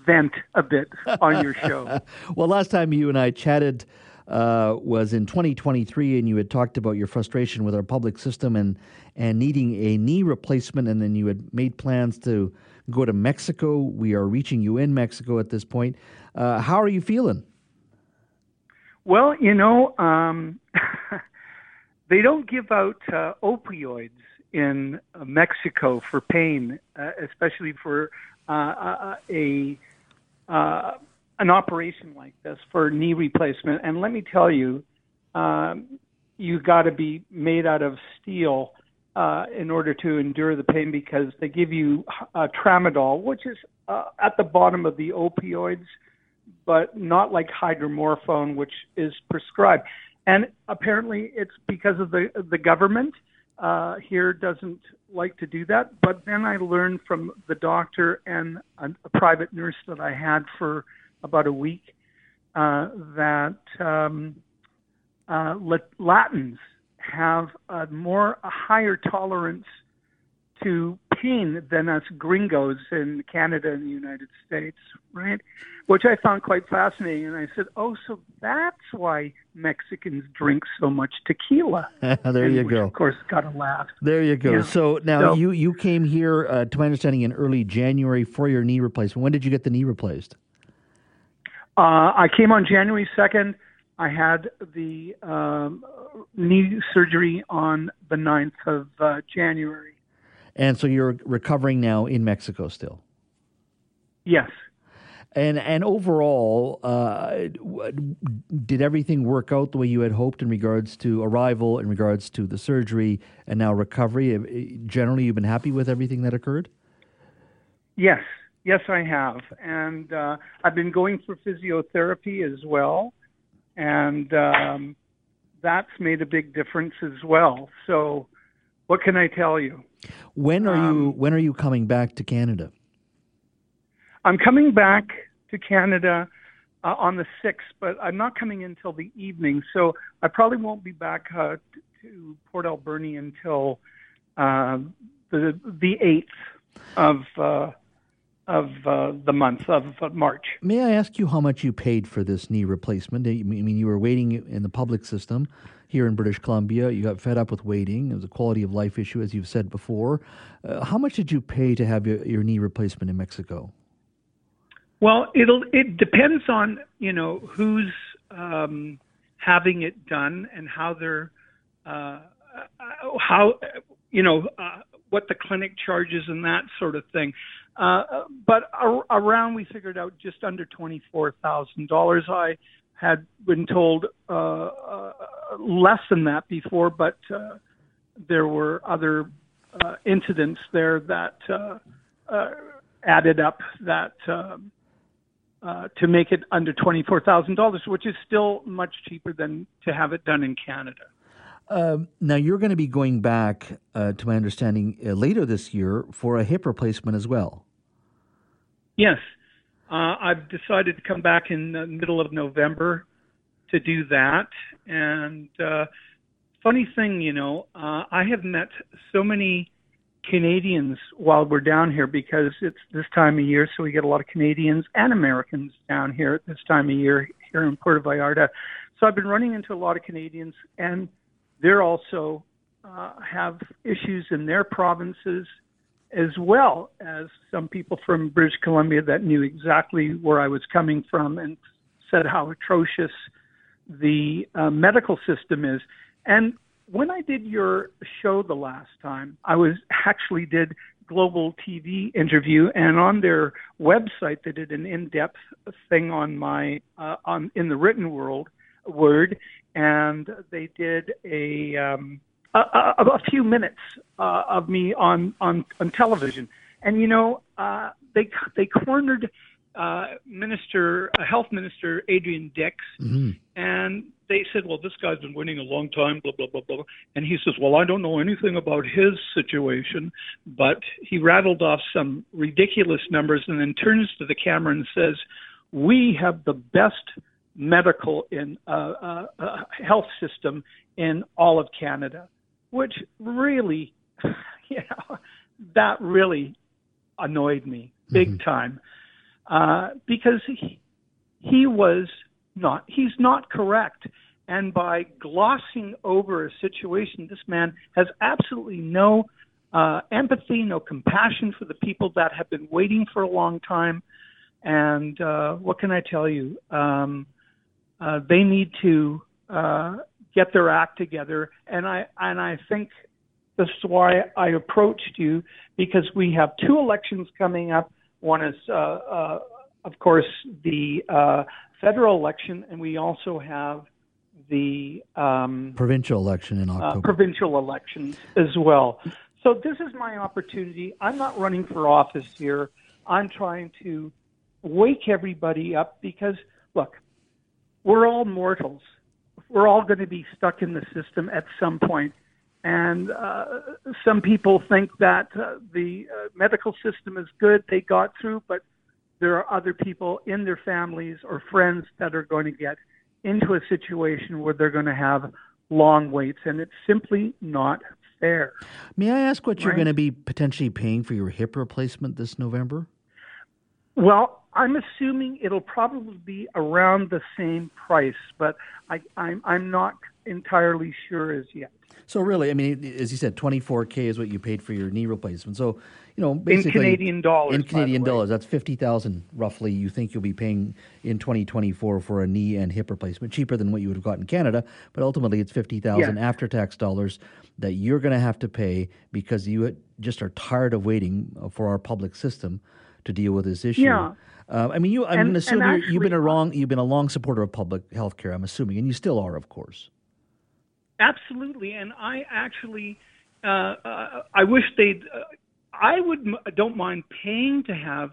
vent a bit on your show. Well, last time you and I chatted uh, was in 2023, and you had talked about your frustration with our public system and and needing a knee replacement, and then you had made plans to go to Mexico. We are reaching you in Mexico at this point. Uh, how are you feeling? Well, you know, um, they don't give out uh, opioids in Mexico for pain, uh, especially for uh, a an operation like this for knee replacement. And let me tell you, um, you got to be made out of steel uh, in order to endure the pain because they give you uh, tramadol, which is uh, at the bottom of the opioids but not like hydromorphone, which is prescribed. And apparently, it's because of the the government uh, here doesn't like to do that. But then I learned from the doctor and a, a private nurse that I had for about a week uh, that um, uh, Latins have a more a higher tolerance to pain than us gringos in Canada and the United States, right? Which I found quite fascinating. And I said, oh, so that's why Mexicans drink so much tequila. there And you go. Of course, got to laugh. There you go. Yeah. So now So- you you came here, uh, to my understanding, in early January for your knee replacement. When did you get the knee replaced? Uh, I came on January 2nd. I had the um, knee surgery on the 9th of uh, January. And so you're recovering now in Mexico still. Yes. And and overall, uh, did everything work out the way you had hoped in regards to arrival, in regards to the surgery, and now recovery? Uh, Generally, you've been happy with everything that occurred. Yes, yes, I have, and uh, I've been going for physiotherapy as well, and um, that's made a big difference as well. So, what can I tell you? When are you Um, when are you coming back to Canada? I'm coming back to Canada uh, on the sixth, but I'm not coming in until the evening, so I probably won't be back uh, t- to Port Alberni until uh, the the eighth of uh, of uh, the month of March. May I ask you how much you paid for this knee replacement? I mean, you were waiting in the public system here in British Columbia. You got fed up with waiting. It was a quality of life issue, as you've said before. Uh, how much did you pay to have your, your knee replacement in Mexico? Well, it'll it depends on you know who's um, having it done and how they're uh, how you know uh, what the clinic charges and that sort of thing. Uh, but ar- around we figured out just under twenty four thousand dollars. I had been told uh, uh, less than that before, but uh, there were other uh, incidents there that uh, uh, added up that. Uh, uh, to make it under $24,000, which is still much cheaper than to have it done in Canada. Uh, now, you're going to be going back, uh, to my understanding, uh, later this year for a hip replacement as well. Yes. Uh, I've decided to come back in the middle of November to do that. And uh, funny thing, you know, uh, I have met so many Canadians while we're down here because it's this time of year, so we get a lot of Canadians and Americans down here at this time of year here in Puerto Vallarta. So I've been running into a lot of Canadians, and they're also uh, have issues in their provinces, as well as some people from British Columbia that knew exactly where I was coming from and said how atrocious the uh, medical system is. And when I did your show the last time, I was actually did global TV interview, and on their website they did an in-depth thing on my uh, on in the written world word, and they did a um, a, a, a few minutes uh, of me on on on television, and you know uh, they they cornered uh, Minister, uh, Health Minister Adrian Dix, mm-hmm. and they said, "Well, this guy's been winning a long time." Blah blah blah blah. And he says, "Well, I don't know anything about his situation," but he rattled off some ridiculous numbers, and then turns to the camera and says, "We have the best medical in uh, uh, uh, health system in all of Canada," which really, you know, that really annoyed me big mm-hmm. time uh, because he, he was not, he's not correct. And by glossing over a situation, this man has absolutely no uh, empathy, no compassion for the people that have been waiting for a long time. And uh, what can I tell you? Um, uh, they need to uh, get their act together. And I and I think this is why I approached you because we have two elections coming up one is, uh, uh, of course, the uh, federal election, and we also have the um, provincial election in October. provincial elections as well. So this is my opportunity. I'm not running for office here. I'm trying to wake everybody up because, look, we're all mortals. We're all going to be stuck in the system at some point. And uh, some people think that uh, the uh, medical system is good, they got through, but there are other people in their families or friends that are going to get into a situation where they're going to have long waits, and it's simply not fair. May I ask what you're going to be potentially paying for your hip replacement this November? Well, I'm assuming it'll probably be around the same price, but I, I'm, I'm not entirely sure as yet. So really, I mean, as you said, 24k is what you paid for your knee replacement. So, you know, basically in Canadian dollars. In Canadian dollars, that's 50,000 roughly. You think you'll be paying in 2024 for a knee and hip replacement, cheaper than what you would have got in Canada, but ultimately it's 50,000 yes. after tax dollars that you're going to have to pay because you just are tired of waiting for our public system to deal with this issue. Yeah. Uh, I mean, you. I'm assuming you've been a wrong. You've been a long supporter of public health care. I'm assuming, and you still are, of course. Absolutely, and I actually, uh, uh, I wish they'd. Uh, I would don't mind paying to have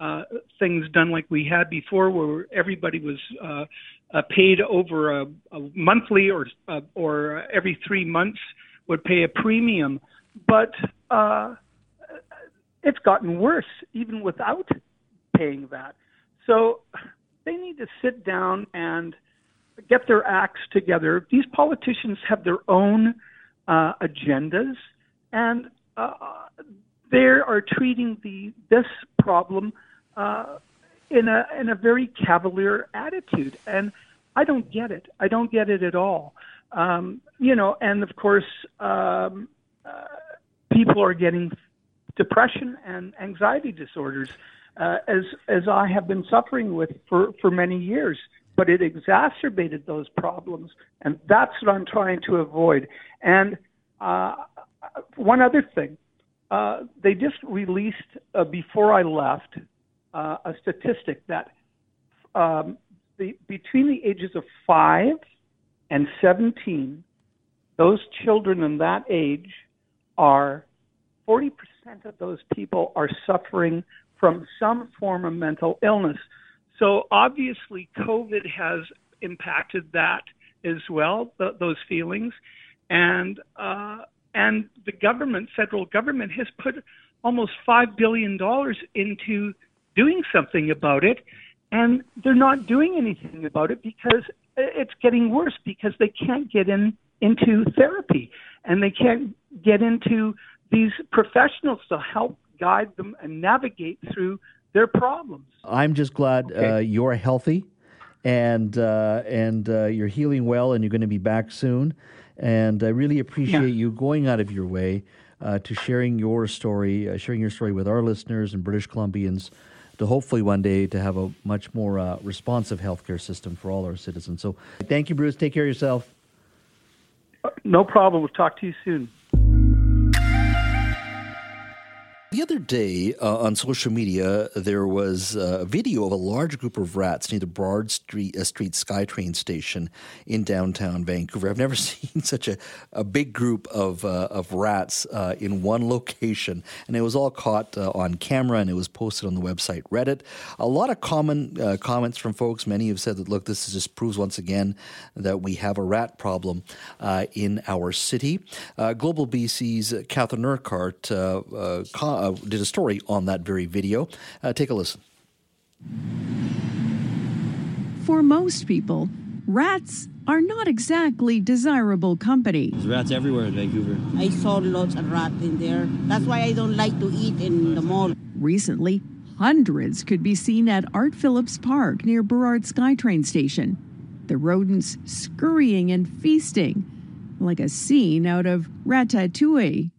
uh, things done like we had before, where everybody was uh, uh, paid over a, a monthly or uh, or every three months would pay a premium, but uh, it's gotten worse even without paying that. So they need to sit down and get their acts together. These politicians have their own uh, agendas, and uh, they are treating the this problem uh, in a in a very cavalier attitude, and I don't get it. I don't get it at all. Um, you know, and of course, um, uh, people are getting depression and anxiety disorders, uh, as as I have been suffering with for for many years. But it exacerbated those problems, and that's what I'm trying to avoid. And uh, one other thing, uh, they just released uh, before I left uh, a statistic that um, the, between the ages of five and 17, those children in that age are 40% of those people are suffering from some form of mental illness. So obviously, COVID has impacted that as well, those feelings, and uh, and the government, federal government, has put almost five billion dollars into doing something about it, and they're not doing anything about it because it's getting worse because they can't get in into therapy. And they can't get into these professionals to help guide them and navigate through their problems. I'm just glad okay. uh, you're healthy and uh, and uh, you're healing well and you're going to be back soon. And I really appreciate yeah. you going out of your way uh, to sharing your story, uh, sharing your story with our listeners and British Columbians to hopefully one day to have a much more uh, responsive healthcare system for all our citizens. So thank you, Bruce. Take care of yourself. No problem. We'll talk to you soon. The other day uh, on social media, there was a video of a large group of rats near the Burrard Street, uh, Street SkyTrain station in downtown Vancouver. I've never seen such a, a big group of, uh, of rats uh, in one location, and it was all caught uh, on camera and it was posted on the website Reddit. A lot of common uh, comments from folks. Many have said that, look, this just proves once again that we have a rat problem in our city. Global BC's Catherine Urquhart uh, did a story on that very video. Uh, take a listen. For most people, rats are not exactly desirable company. There's rats everywhere in Vancouver. I saw lots of rats in there. That's why I don't like to eat in the mall. Recently, hundreds could be seen at Art Phillips Park near Burrard SkyTrain station. The rodents scurrying and feasting, like a scene out of Ratatouille.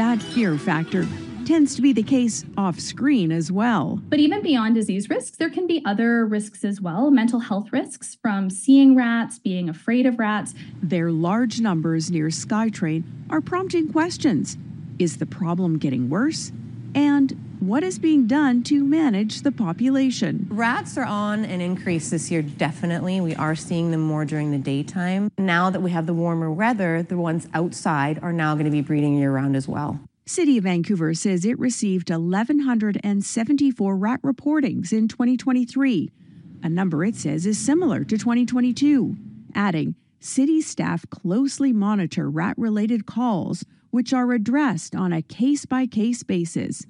That fear factor tends to be the case off screen as well. But even beyond disease risks, there can be other risks as well mental health risks from seeing rats, being afraid of rats. Their large numbers near SkyTrain are prompting questions Is the problem getting worse? And what is being done to manage the population? Rats are on an increase this year, definitely. We are seeing them more during the daytime. Now that we have the warmer weather, the ones outside are now going to be breeding year round as well. City of Vancouver says it received 1,174 rat reportings in 2023, a number it says is similar to 2022, adding, City staff closely monitor rat related calls, which are addressed on a case by case basis.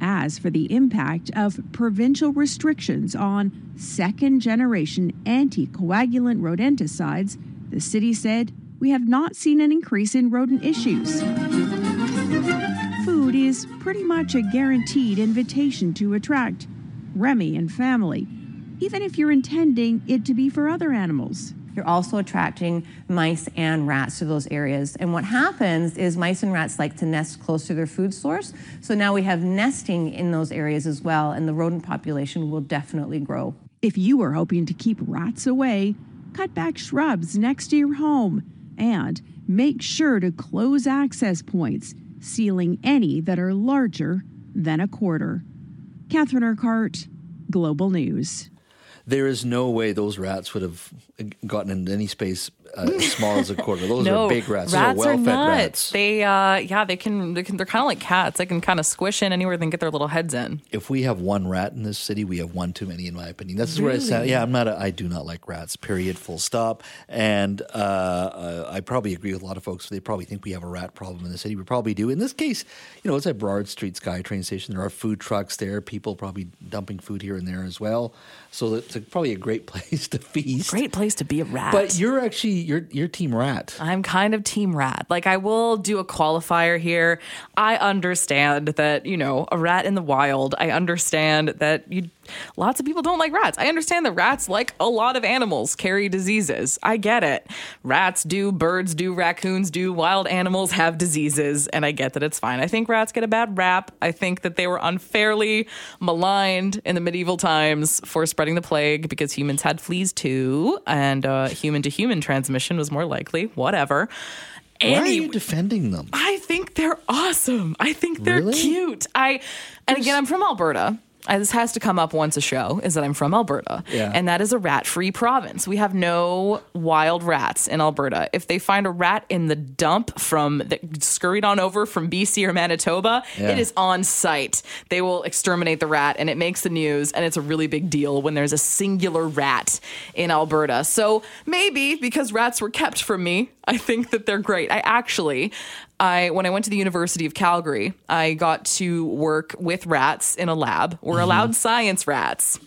As for the impact of provincial restrictions on second generation anticoagulant rodenticides, the city said, We have not seen an increase in rodent issues. Food is pretty much a guaranteed invitation to attract Remy and family, even if you're intending it to be for other animals you're also attracting mice and rats to those areas. And what happens is mice and rats like to nest close to their food source. So now we have nesting in those areas as well, and the rodent population will definitely grow. If you are hoping to keep rats away, cut back shrubs next to your home and make sure to close access points, sealing any that are larger than a quarter. Catherine Urquhart, Global News. There is no way those rats would have gotten into any space uh, as small as a quarter. Those no, are big rats. Rats are, well fed rats. They, uh, yeah, they can, they can. They're kind of like cats. They can kind of squish in anywhere they can get their little heads in. If we have one rat in this city, we have one too many, in my opinion. This is really? where I say, yeah, I'm not. A, I do not like rats. Period. Full stop. And uh, uh, I probably agree with a lot of folks. They probably think we have a rat problem in the city. We probably do. In this case, you know, it's at Burrard Street SkyTrain Station. There are food trucks there. People probably dumping food here and there as well. So it's a, probably a great place to feast. Great place to be a rat. But you're actually you're you're team rat. I'm kind of team rat. Like I will do a qualifier here. I understand that, you know, a rat in the wild. I understand that you lots of people don't like rats. I understand that rats like a lot of animals carry diseases. I get it. Rats do, birds do, raccoons do, wild animals have diseases and I get that it's fine. I think rats get a bad rap. I think that they were unfairly maligned in the medieval times for spreading the plague because humans had fleas too and uh, human to human transmission was more likely. Whatever. Why are you defending them? I think they're awesome. I think they're Really? cute. I and again, I'm from Alberta. This has to come up once a show. Is that I'm from Alberta, Yeah. and that is a rat-free province. We have no wild rats in Alberta. If they find a rat in the dump from that scurried on over from BC or Manitoba, Yeah. it is on site. They will exterminate the rat, and it makes the news. And it's a really big deal when there's a singular rat in Alberta. So maybe because rats were kept from me, I think that they're great. I actually, I when I went to the University of Calgary, I got to work with rats in a lab. We're mm-hmm. allowed science rats.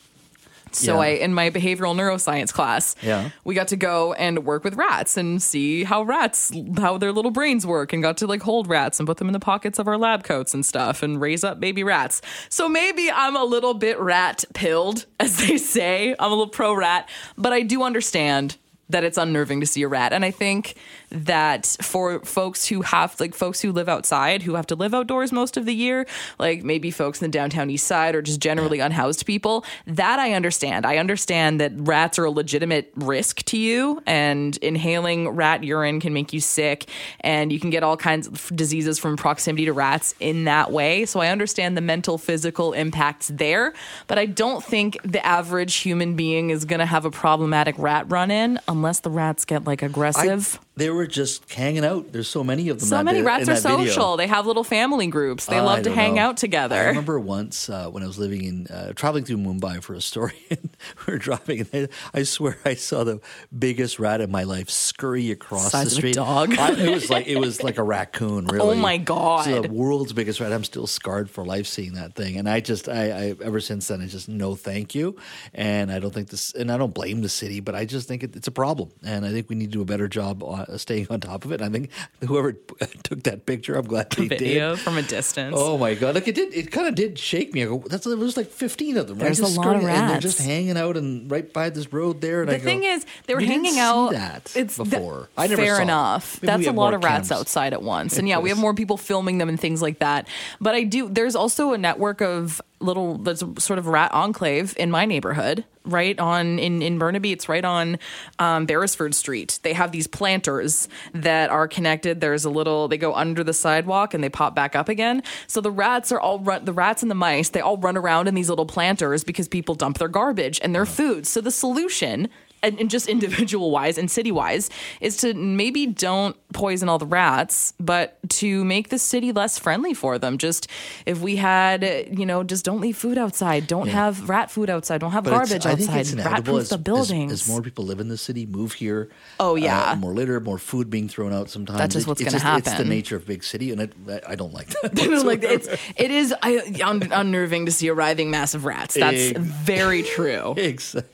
So Yeah. I in my behavioral neuroscience class, Yeah. we got to go and work with rats and see how rats how their little brains work and got to like hold rats and put them in the pockets of our lab coats and stuff and raise up baby rats. So maybe I'm a little bit rat pilled as they say. I'm a little pro rat, but I do understand that it's unnerving to see a rat and I think that for folks who have like folks who live outside who have to live outdoors most of the year, like maybe folks in the downtown east side or just generally unhoused people, that I understand. I understand that rats are a legitimate risk to you and inhaling rat urine can make you sick and you can get all kinds of diseases from proximity to rats in that way. So I understand the mental physical impacts there, but I don't think the average human being is going to have a problematic rat run in unless the rats get like aggressive. They were just hanging out. There's so many of them. So many rats are that video. social. They have little family groups. They I love to hang know. out together. I remember once uh, when I was living in uh, traveling through Mumbai for a story, and we were driving, and I, I swear I saw the biggest rat in my life scurry across Size the street. dog. I, it was like it was like a raccoon. Really. Oh my God. It's the world's biggest rat. I'm still scarred for life seeing that thing, and I just I, I ever since then I just no thank you, and I don't think this, and I don't blame the city, but I just think it, it's a problem, and I think we need to do a better job uh, staying on top of it. I think whoever took that picture, I'm glad they did. Video from a distance. Oh my god! Like it did. It kind of did shake me. I go, "That's there was like fifteen of them. right? There's Just a lot of scurrying, and they're just hanging out and right by this road there. And The I go, thing is, they were "We didn't hanging see out. that it's th- before. I never fair saw enough. Maybe That's a lot of rats cams. outside at once, and yeah, we have more people filming them and things like that. But I do. There's also a network of little. There's a sort of rat enclave in my neighborhood, right on in in Burnaby. It's right on um, Beresford Street. They have these planters that are connected. There's a little. They go under the sidewalk and they pop back up again. So the rats are all run. The rats and the mice. They all run around in these little planters because people dump their garbage and their food. So the solution and, and just individual wise and city wise is to maybe don't poison all the rats but to make the city less friendly for them just if we had you know just don't leave food outside don't Yeah. have rat food outside don't have But garbage I think outside it's rat proof as, the as- buildings As, more people live in the city, move here. Oh, yeah. uh, more litter, more food being thrown out. Sometimes That's just what's it's gonna happen. It's the nature of big city, and it, I don't like that. like it's it is I, un, unnerving to see a writhing mass of rats that's very true Exactly.